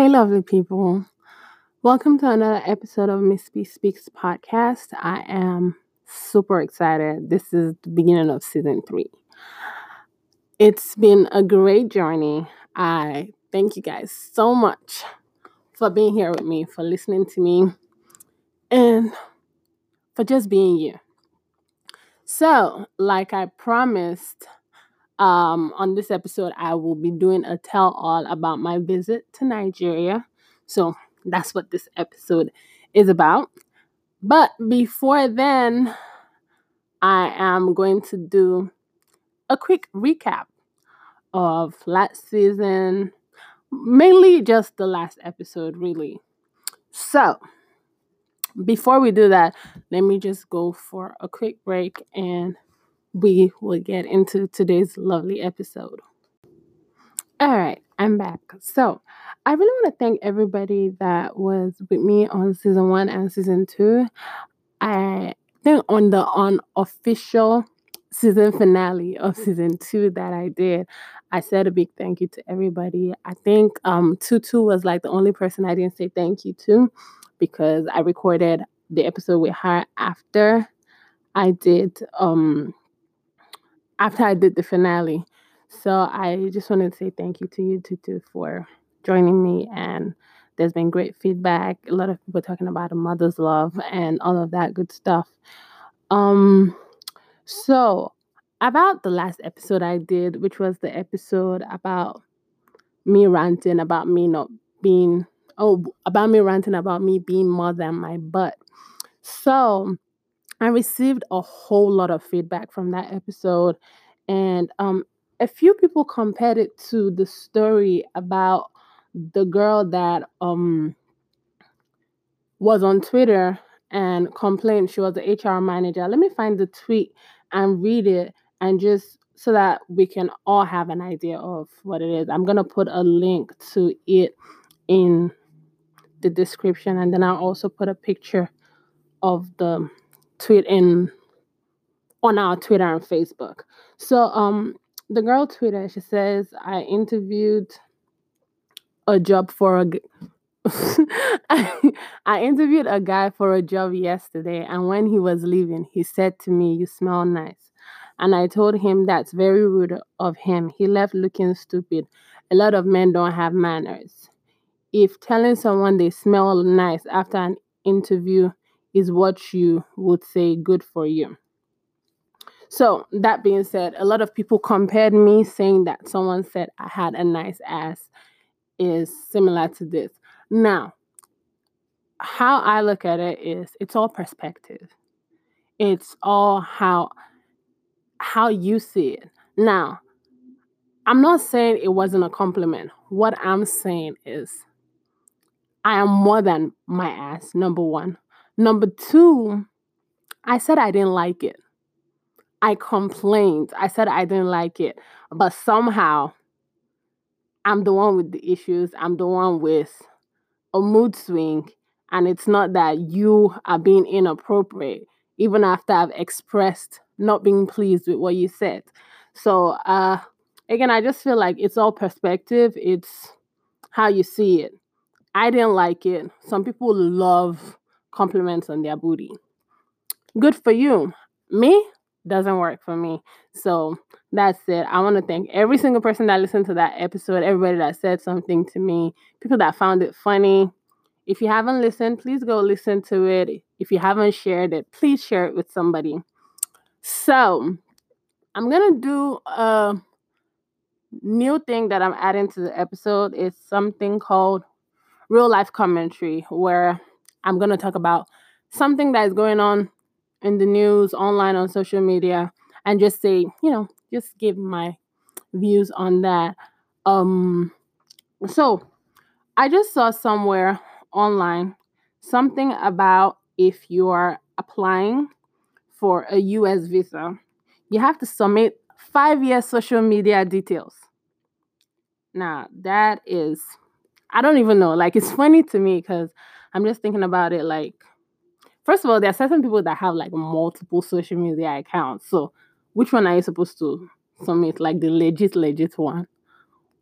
Hey, lovely people. Welcome to another episode of Miss B Speaks podcast. I am super excited. This is the beginning of season three. It's been a great journey. I thank you guys so much for being here with me, for listening to me, and for just being you. So, like I promised, um, on this episode, I will be doing a tell all about my visit to Nigeria. So that's what this episode is about. But before then, I am going to do a quick recap of last season, mainly just the last episode, really. So, before we do that, let me just go for a quick break and we will get into today's lovely episode. All right, I'm back. So, I really want to thank everybody that was with me on season one and season two. I think on the unofficial season finale of season two that I did, I said a big thank you to everybody. I think um Tutu was like the only person I didn't say thank you to because I recorded the episode with her after I did um after I did the finale. So I just wanted to say thank you to you, Tutu, for joining me. And there's been great feedback. A lot of people talking about a mother's love and all of that good stuff. Um, so about the last episode I did, which was the episode about me ranting about me not being oh about me ranting about me being more than my butt. So I received a whole lot of feedback from that episode, and um, a few people compared it to the story about the girl that um was on Twitter and complained she was the HR manager. Let me find the tweet and read it and just so that we can all have an idea of what it is. I'm gonna put a link to it in the description and then I'll also put a picture of the tweet in on our Twitter and Facebook. So um the girl tweeted, she says, I interviewed a job for a I interviewed a guy for a job yesterday and when he was leaving, he said to me, You smell nice. And I told him that's very rude of him. He left looking stupid. A lot of men don't have manners. If telling someone they smell nice after an interview is what you would say good for you. So, that being said, a lot of people compared me saying that someone said I had a nice ass is similar to this. Now, how I look at it is it's all perspective. It's all how how you see it. Now, I'm not saying it wasn't a compliment. What I'm saying is I am more than my ass, number 1. Number two, I said I didn't like it. I complained. I said I didn't like it. But somehow, I'm the one with the issues. I'm the one with a mood swing. And it's not that you are being inappropriate, even after I've expressed not being pleased with what you said. So, uh, again, I just feel like it's all perspective, it's how you see it. I didn't like it. Some people love compliments on their booty. Good for you. Me doesn't work for me. So that's it. I want to thank every single person that listened to that episode, everybody that said something to me, people that found it funny. If you haven't listened, please go listen to it. If you haven't shared it, please share it with somebody. So I'm gonna do a new thing that I'm adding to the episode. It's something called real life commentary, where I'm going to talk about something that is going on in the news, online, on social media, and just say, you know, just give my views on that. Um, so I just saw somewhere online something about if you are applying for a US visa, you have to submit five year social media details. Now, that is, I don't even know. Like, it's funny to me because I'm just thinking about it like, first of all, there are certain people that have like multiple social media accounts. So, which one are you supposed to submit? Like the legit, legit one,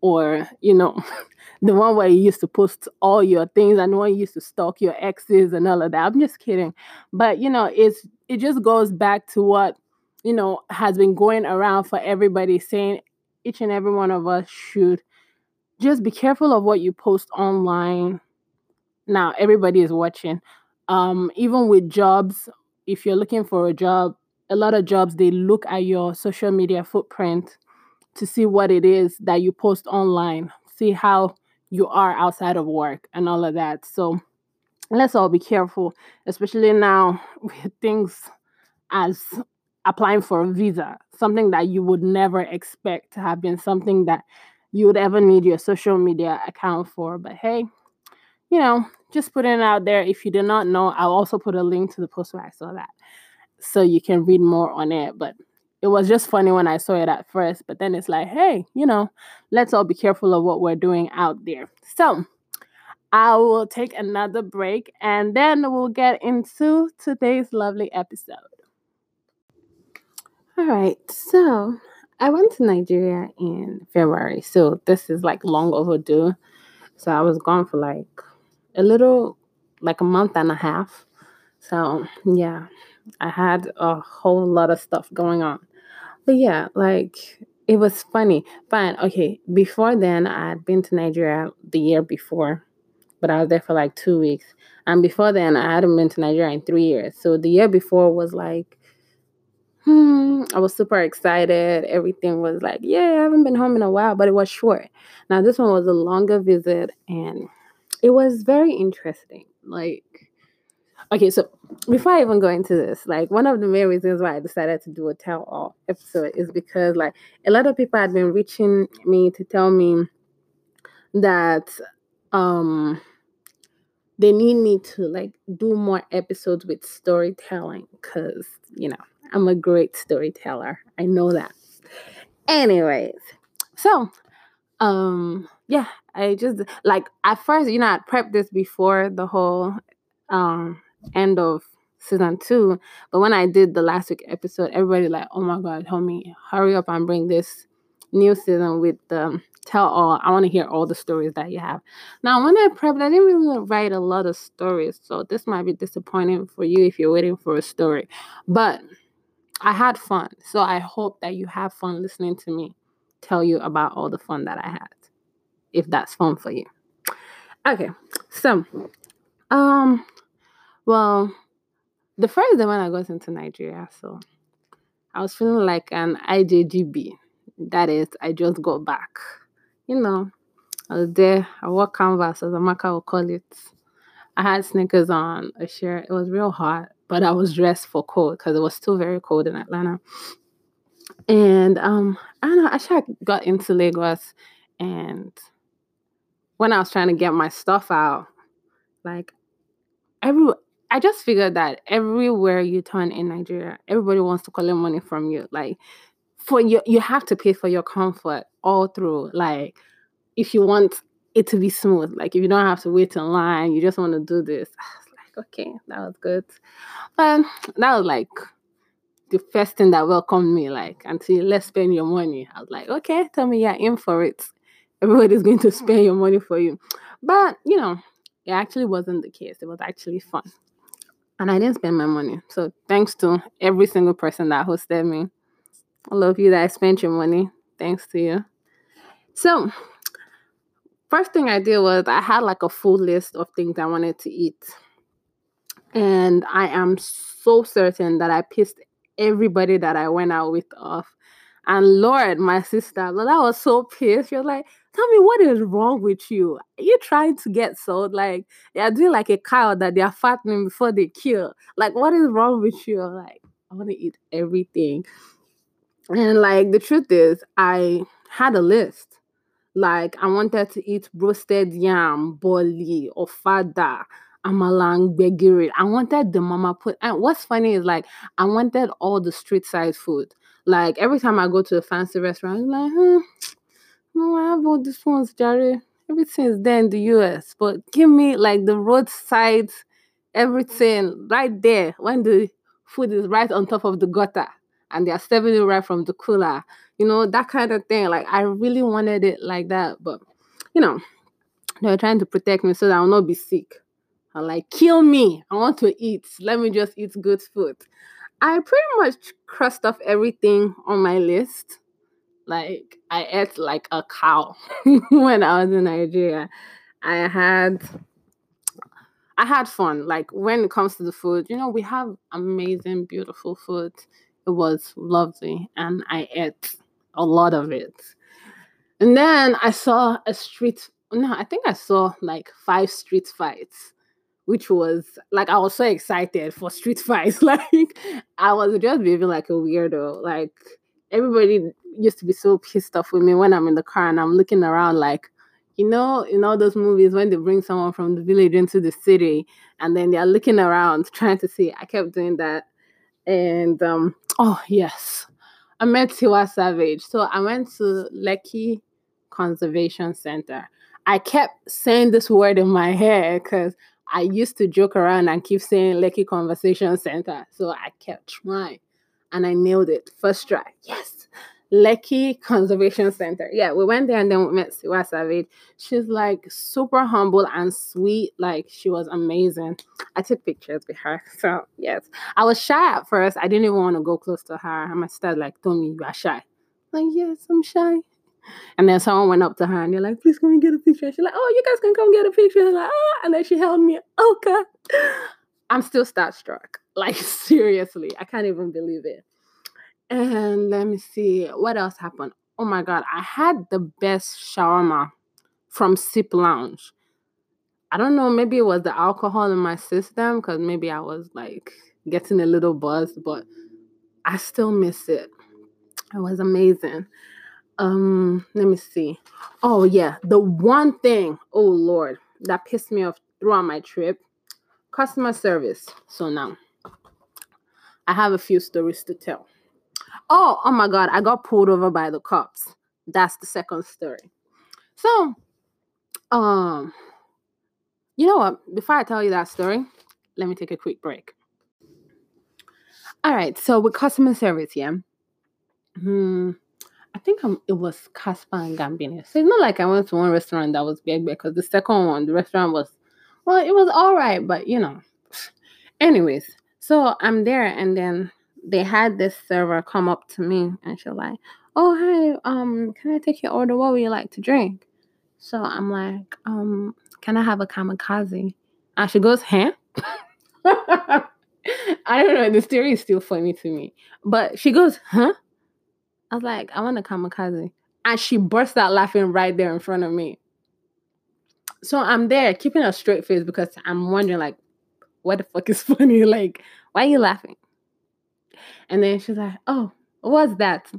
or you know the one where you used to post all your things and the one you used to stalk your exes and all of that i'm just kidding but you know it's it just goes back to what you know has been going around for everybody saying each and every one of us should just be careful of what you post online now everybody is watching um even with jobs if you're looking for a job a lot of jobs they look at your social media footprint to see what it is that you post online, see how you are outside of work and all of that. So let's all be careful, especially now with things as applying for a visa, something that you would never expect to have been something that you would ever need your social media account for. But hey, you know, just putting it out there. If you did not know, I'll also put a link to the post where I saw that so you can read more on it. But it was just funny when I saw it at first, but then it's like, hey, you know, let's all be careful of what we're doing out there. So I will take another break and then we'll get into today's lovely episode. All right, so I went to Nigeria in February, so this is like long overdue. So I was gone for like a little, like a month and a half. So yeah, I had a whole lot of stuff going on. But yeah, like it was funny. Fine. Okay. Before then, I had been to Nigeria the year before, but I was there for like two weeks. And before then, I hadn't been to Nigeria in three years. So the year before was like, hmm, I was super excited. Everything was like, yeah, I haven't been home in a while, but it was short. Now, this one was a longer visit and it was very interesting. Like, Okay, so before I even go into this, like one of the main reasons why I decided to do a tell all episode is because like a lot of people had been reaching me to tell me that um they need me to like do more episodes with storytelling because you know I'm a great storyteller. I know that. Anyways, so um yeah, I just like at first, you know, I prepped this before the whole um end of season two. But when I did the last week episode, everybody like, oh my god, homie, hurry up and bring this new season with the tell all. I want to hear all the stories that you have. Now, when I prepped, I didn't really write a lot of stories, so this might be disappointing for you if you're waiting for a story. But I had fun, so I hope that you have fun listening to me tell you about all the fun that I had, if that's fun for you. Okay, so um well, the first day when I got into Nigeria, so I was feeling like an IJGB. That is, I just got back. You know, I was there, I wore canvas, as Amaka would call it. I had sneakers on, a shirt. It was real hot, but I was dressed for cold because it was still very cold in Atlanta. And um, I don't know, actually I got into Lagos and when I was trying to get my stuff out, like every I just figured that everywhere you turn in Nigeria, everybody wants to collect money from you. Like for you, you have to pay for your comfort all through. Like if you want it to be smooth, like if you don't have to wait in line, you just want to do this. I was like, okay, that was good. But that was like the first thing that welcomed me. Like until let's spend your money. I was like, okay, tell me you're in for it. Everybody's going to spend your money for you. But you know, it actually wasn't the case. It was actually fun and I didn't spend my money. So thanks to every single person that hosted me. I love you that I spent your money. Thanks to you. So first thing I did was I had like a full list of things I wanted to eat. And I am so certain that I pissed everybody that I went out with off. And Lord, my sister, I was so pissed. She was like, Tell me what is wrong with you? Are you trying to get sold? Like they're doing like a cow that they're fattening before they kill. Like, what is wrong with you? like, I want to eat everything. And like the truth is, I had a list. Like I wanted to eat roasted yam, boli, ofada, amalang, gbegiri. I wanted the mama put. And what's funny is like I wanted all the street side food. Like every time I go to a fancy restaurant, I'm like, hmm, no, I have all these ones, Jerry. Everything is there in the US, but give me like the roadside, everything right there when the food is right on top of the gutter. and they're serving it right from the cooler. You know, that kind of thing. Like I really wanted it like that, but you know, they were trying to protect me so that I'll not be sick. I'm like, kill me. I want to eat. Let me just eat good food. I pretty much crossed off everything on my list. Like I ate like a cow when I was in Nigeria. I had I had fun. Like when it comes to the food, you know, we have amazing, beautiful food. It was lovely, and I ate a lot of it. And then I saw a street. No, I think I saw like five street fights, which was like I was so excited for street fights. like I was just behaving like a weirdo. Like everybody used to be so pissed off with me when I'm in the car and I'm looking around like you know, in all those movies when they bring someone from the village into the city and then they're looking around trying to see. I kept doing that. And um, oh yes. I met Tiwa Savage. So I went to Lekki Conservation Center. I kept saying this word in my head because I used to joke around and keep saying Lekki Conversation Center. So I kept trying and I nailed it first try. Yes. Lekki Conservation Center. Yeah, we went there and then we met Tiwa Savage. She's like super humble and sweet. Like she was amazing. I took pictures with her. So yes, I was shy at first. I didn't even want to go close to her. And my sister like told me you are shy. like yes, I'm shy. And then someone went up to her and they're like, please come and get a picture. She's like, oh, you guys can come get a picture. And like, oh, and then she held me. Okay. I'm still starstruck. Like seriously, I can't even believe it. And let me see what else happened. Oh my god, I had the best shawarma from Sip Lounge. I don't know, maybe it was the alcohol in my system because maybe I was like getting a little buzzed, but I still miss it. It was amazing. Um, let me see. Oh yeah, the one thing, oh Lord, that pissed me off throughout my trip, customer service. So now I have a few stories to tell. Oh, oh my God, I got pulled over by the cops. That's the second story. So, um, you know what? Before I tell you that story, let me take a quick break. All right, so with customer service, yeah. Hmm, I think I'm, it was Casper and Gambini. So it's not like I went to one restaurant that was big because the second one, the restaurant was, well, it was all right, but you know. Anyways, so I'm there and then they had this server come up to me and she's like, "Oh hi, um, can I take your order? What would you like to drink?" So I'm like, um, can I have a kamikaze? And she goes, huh? I don't know. The story is still funny to me. But she goes, huh? I was like, I want a kamikaze. And she burst out laughing right there in front of me. So I'm there keeping a straight face because I'm wondering, like, what the fuck is funny? Like, why are you laughing? And then she's like, Oh, what's that?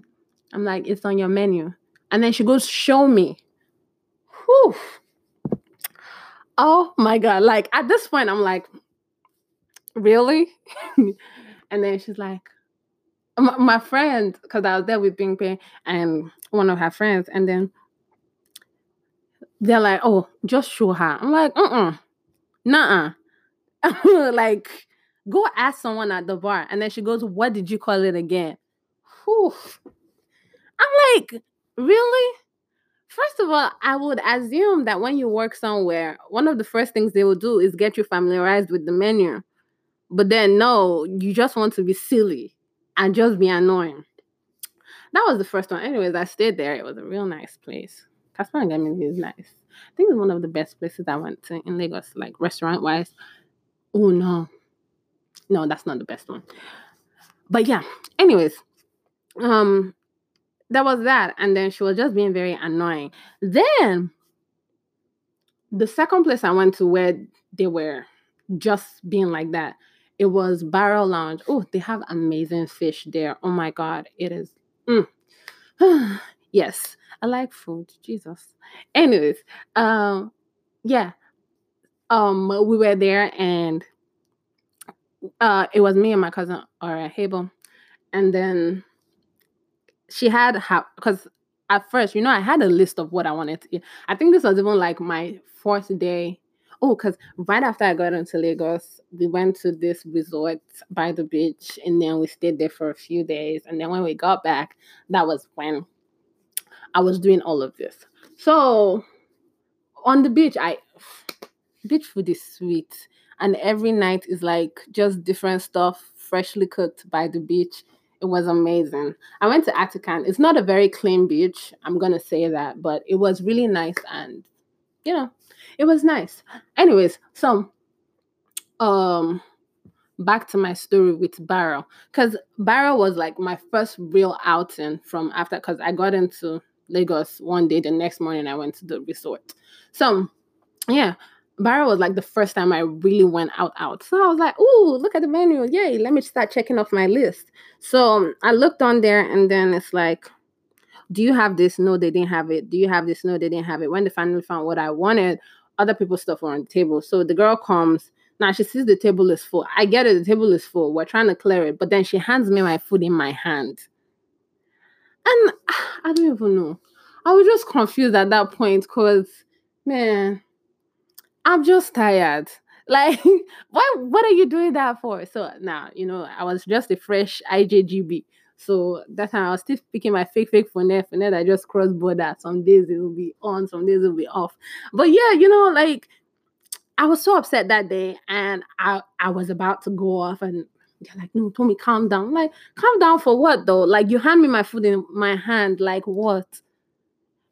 I'm like, It's on your menu. And then she goes, Show me. Whew. Oh my God. Like at this point, I'm like, Really? and then she's like, my, my friend, because I was there with Bing Ping and one of her friends, and then they're like, "Oh, just show her." I'm like, "Uh, uh-uh. uh, nah." like Go ask someone at the bar. And then she goes, What did you call it again? Whew. I'm like, Really? First of all, I would assume that when you work somewhere, one of the first things they will do is get you familiarized with the menu. But then, no, you just want to be silly and just be annoying. That was the first one. Anyways, I stayed there. It was a real nice place. Casper and Gaming is nice. I think it's one of the best places I went to in Lagos, like restaurant wise. Oh no, no, that's not the best one. But yeah, anyways, um, that was that. And then she was just being very annoying. Then the second place I went to where they were just being like that, it was Barrel Lounge. Oh, they have amazing fish there. Oh my god, it is. Mm. yes, I like food. Jesus. Anyways, um, yeah, um, we were there and uh, it was me and my cousin or Hable, and then she had how because at first, you know, I had a list of what I wanted to eat. I think this was even like my fourth day. Oh, because right after I got into Lagos, we went to this resort by the beach and then we stayed there for a few days. And then when we got back, that was when I was doing all of this. So on the beach, I beach food is sweet. And every night is like just different stuff, freshly cooked by the beach. It was amazing. I went to Atican. It's not a very clean beach, I'm gonna say that, but it was really nice and you know, it was nice. Anyways, so um back to my story with Barrow. Because Barrow was like my first real outing from after because I got into Lagos one day, the next morning I went to the resort. So yeah, Barrow was like the first time I really went out out. So I was like, "Ooh, look at the menu! Yay! Let me start checking off my list." So um, I looked on there, and then it's like, "Do you have this? No, they didn't have it. Do you have this? No, they didn't have it." When they finally found what I wanted, other people's stuff were on the table. So the girl comes. Now she sees the table is full. I get it, the table is full. We're trying to clear it, but then she hands me my food in my hand. And I don't even know. I was just confused at that point because, man, I'm just tired. Like, what what are you doing that for? So now, you know, I was just a fresh IJGB. So that time I was still picking my fake fake phone and then I just cross border. Some days it will be on, some days it will be off. But yeah, you know, like I was so upset that day and I I was about to go off and they're like, no, Tommy, calm down. I'm like, calm down for what though? Like you hand me my food in my hand, like what?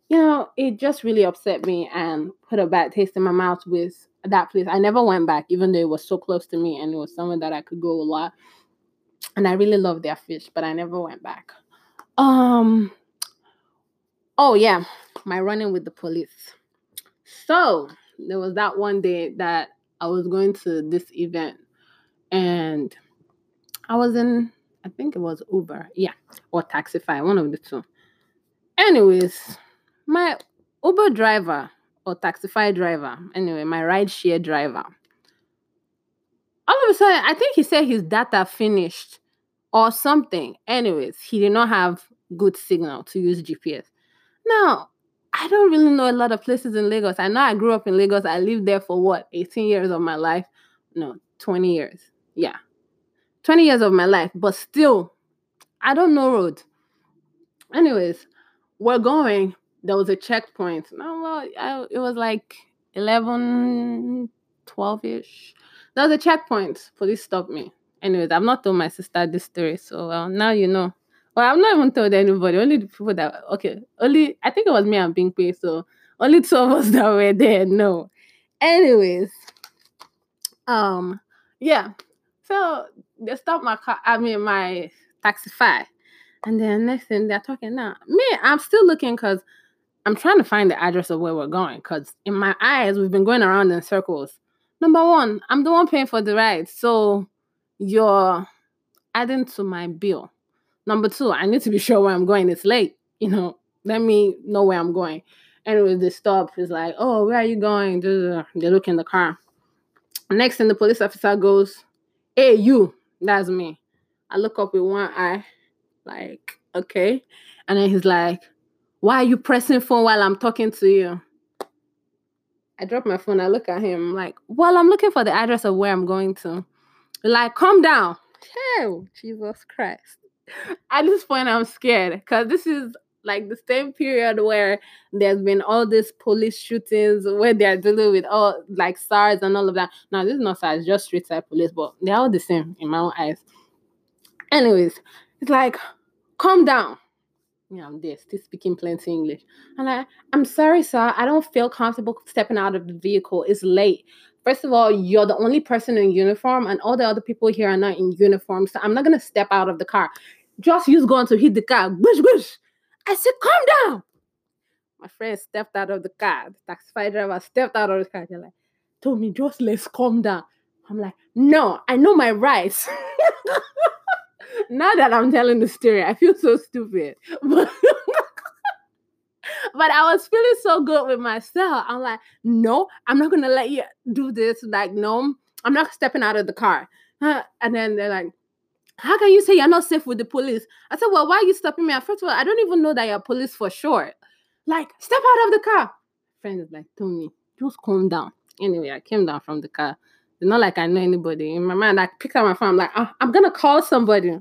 You know, it just really upset me and put a bad taste in my mouth with that place. I never went back, even though it was so close to me and it was somewhere that I could go a lot. And I really love their fish, but I never went back. Um oh yeah, my running with the police. So there was that one day that I was going to this event and I was in I think it was Uber, yeah, or Taxify, one of the two. Anyways, my Uber driver or Taxify driver, anyway, my ride share driver, all of a sudden, I think he said his data finished or something. Anyways, he did not have good signal to use GPS. Now, I don't really know a lot of places in Lagos. I know I grew up in Lagos. I lived there for what, 18 years of my life? No, 20 years. Yeah. 20 years of my life, but still, I don't know road. Anyways, we're going there was a checkpoint. No, well, I, it was like 11, 12 ish. There was a checkpoint. Police stopped me. Anyways, I've not told my sister this story, so well, now you know. Well, I've not even told anybody. Only the people that okay. Only I think it was me and Bing so only two of us that were there. No. Anyways, um, yeah. So they stopped my car. I mean my taxify, and then next thing they're talking now. Me, I'm still looking because I'm trying to find the address of where we're going because in my eyes, we've been going around in circles. Number one, I'm the one paying for the ride. So you're adding to my bill. Number two, I need to be sure where I'm going. It's late. You know, let me know where I'm going. Anyway, the stop is like, oh, where are you going? They look in the car. Next thing, the police officer goes, hey, you. That's me. I look up with one eye, like, okay. And then he's like, why are you pressing phone while I'm talking to you? I drop my phone. I look at him. Like, well, I'm looking for the address of where I'm going to. Like, calm down. Hell, Jesus Christ. At this point, I'm scared because this is like the same period where there's been all these police shootings where they're dealing with all like SARS and all of that. Now, this is not SARS, just street side police, but they're all the same in my own eyes. Anyways, it's like, calm down you know, still speaking plenty English. And I, I'm sorry, sir, I don't feel comfortable stepping out of the vehicle. It's late. First of all, you're the only person in uniform, and all the other people here are not in uniform. So I'm not gonna step out of the car. Just use going to hit the car. Bush, bush. I said, calm down. My friend stepped out of the car. The taxi driver stepped out of the car. They're like, told me, just let's calm down. I'm like, no, I know my rights. now that I'm telling the story, I feel so stupid. But, I was feeling so good with myself. I'm like, no, I'm not gonna let you do this. Like, no, I'm not stepping out of the car. And then they're like, how can you say you're not safe with the police? I said, well, why are you stopping me? First of all, I don't even know that you're police for sure. Like, step out of the car. Friend is like, Tommy, just calm down. Anyway, I came down from the car. Not like I know anybody. In my mind, I picked up my phone. I'm like, oh, I'm gonna call somebody.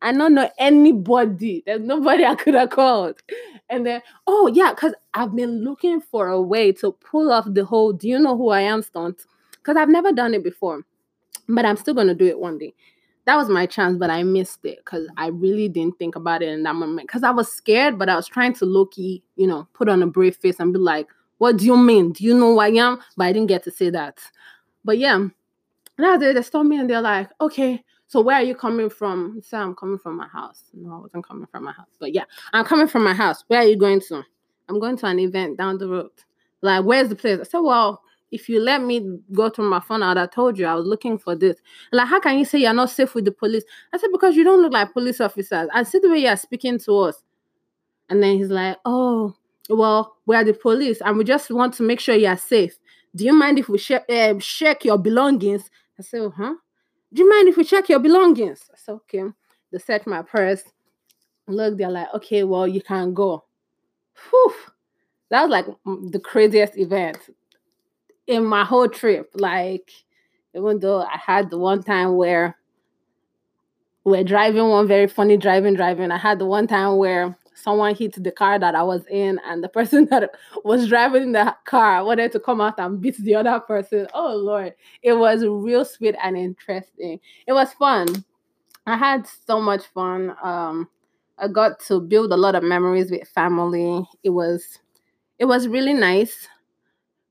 I don't know anybody. There's nobody I could have called. And then, oh yeah, because I've been looking for a way to pull off the whole do you know who I am stunt. Because I've never done it before. But I'm still gonna do it one day. That was my chance, but I missed it because I really didn't think about it in that moment. Because I was scared, but I was trying to low key, you know, put on a brave face and be like, what do you mean? Do you know who I am? But I didn't get to say that. But yeah, now they, they stopped me and they're like, okay, so where are you coming from? So I'm coming from my house. No, I wasn't coming from my house. But yeah, I'm coming from my house. Where are you going to? I'm going to an event down the road. Like, where's the place? I said, well, if you let me go through my phone, I'd have told you I was looking for this. Like, how can you say you're not safe with the police? I said, because you don't look like police officers. I see the way you're speaking to us. And then he's like, oh, well, we're the police and we just want to make sure you're safe. Do you mind if we uh, check your belongings? I said, huh? Do you mind if we check your belongings? I said, okay. They search my purse. Look, they're like, okay, well, you can go. Whew. That was like the craziest event in my whole trip. Like, even though I had the one time where we're driving one very funny driving, driving. I had the one time where someone hit the car that I was in, and the person that was driving the car wanted to come out and beat the other person. Oh Lord, it was real sweet and interesting. It was fun. I had so much fun. Um, I got to build a lot of memories with family. It was, it was really nice.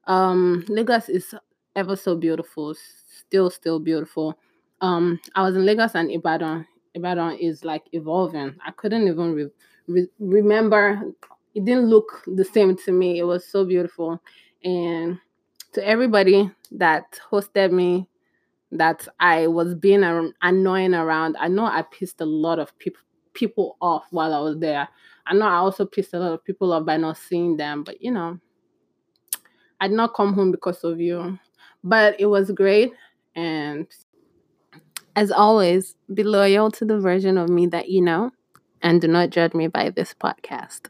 Um, Lagos is ever so beautiful. Still, still beautiful. Um, I was in Lagos and Ibadan. Ibadan is like evolving. I couldn't even re- re- remember. It didn't look the same to me. It was so beautiful. And to everybody that hosted me, that I was being annoying around, I know I pissed a lot of people people off while I was there. I know I also pissed a lot of people off by not seeing them, but you know, I did not come home because of you. But it was great. And as always, be loyal to the version of me that you know and do not judge me by this podcast.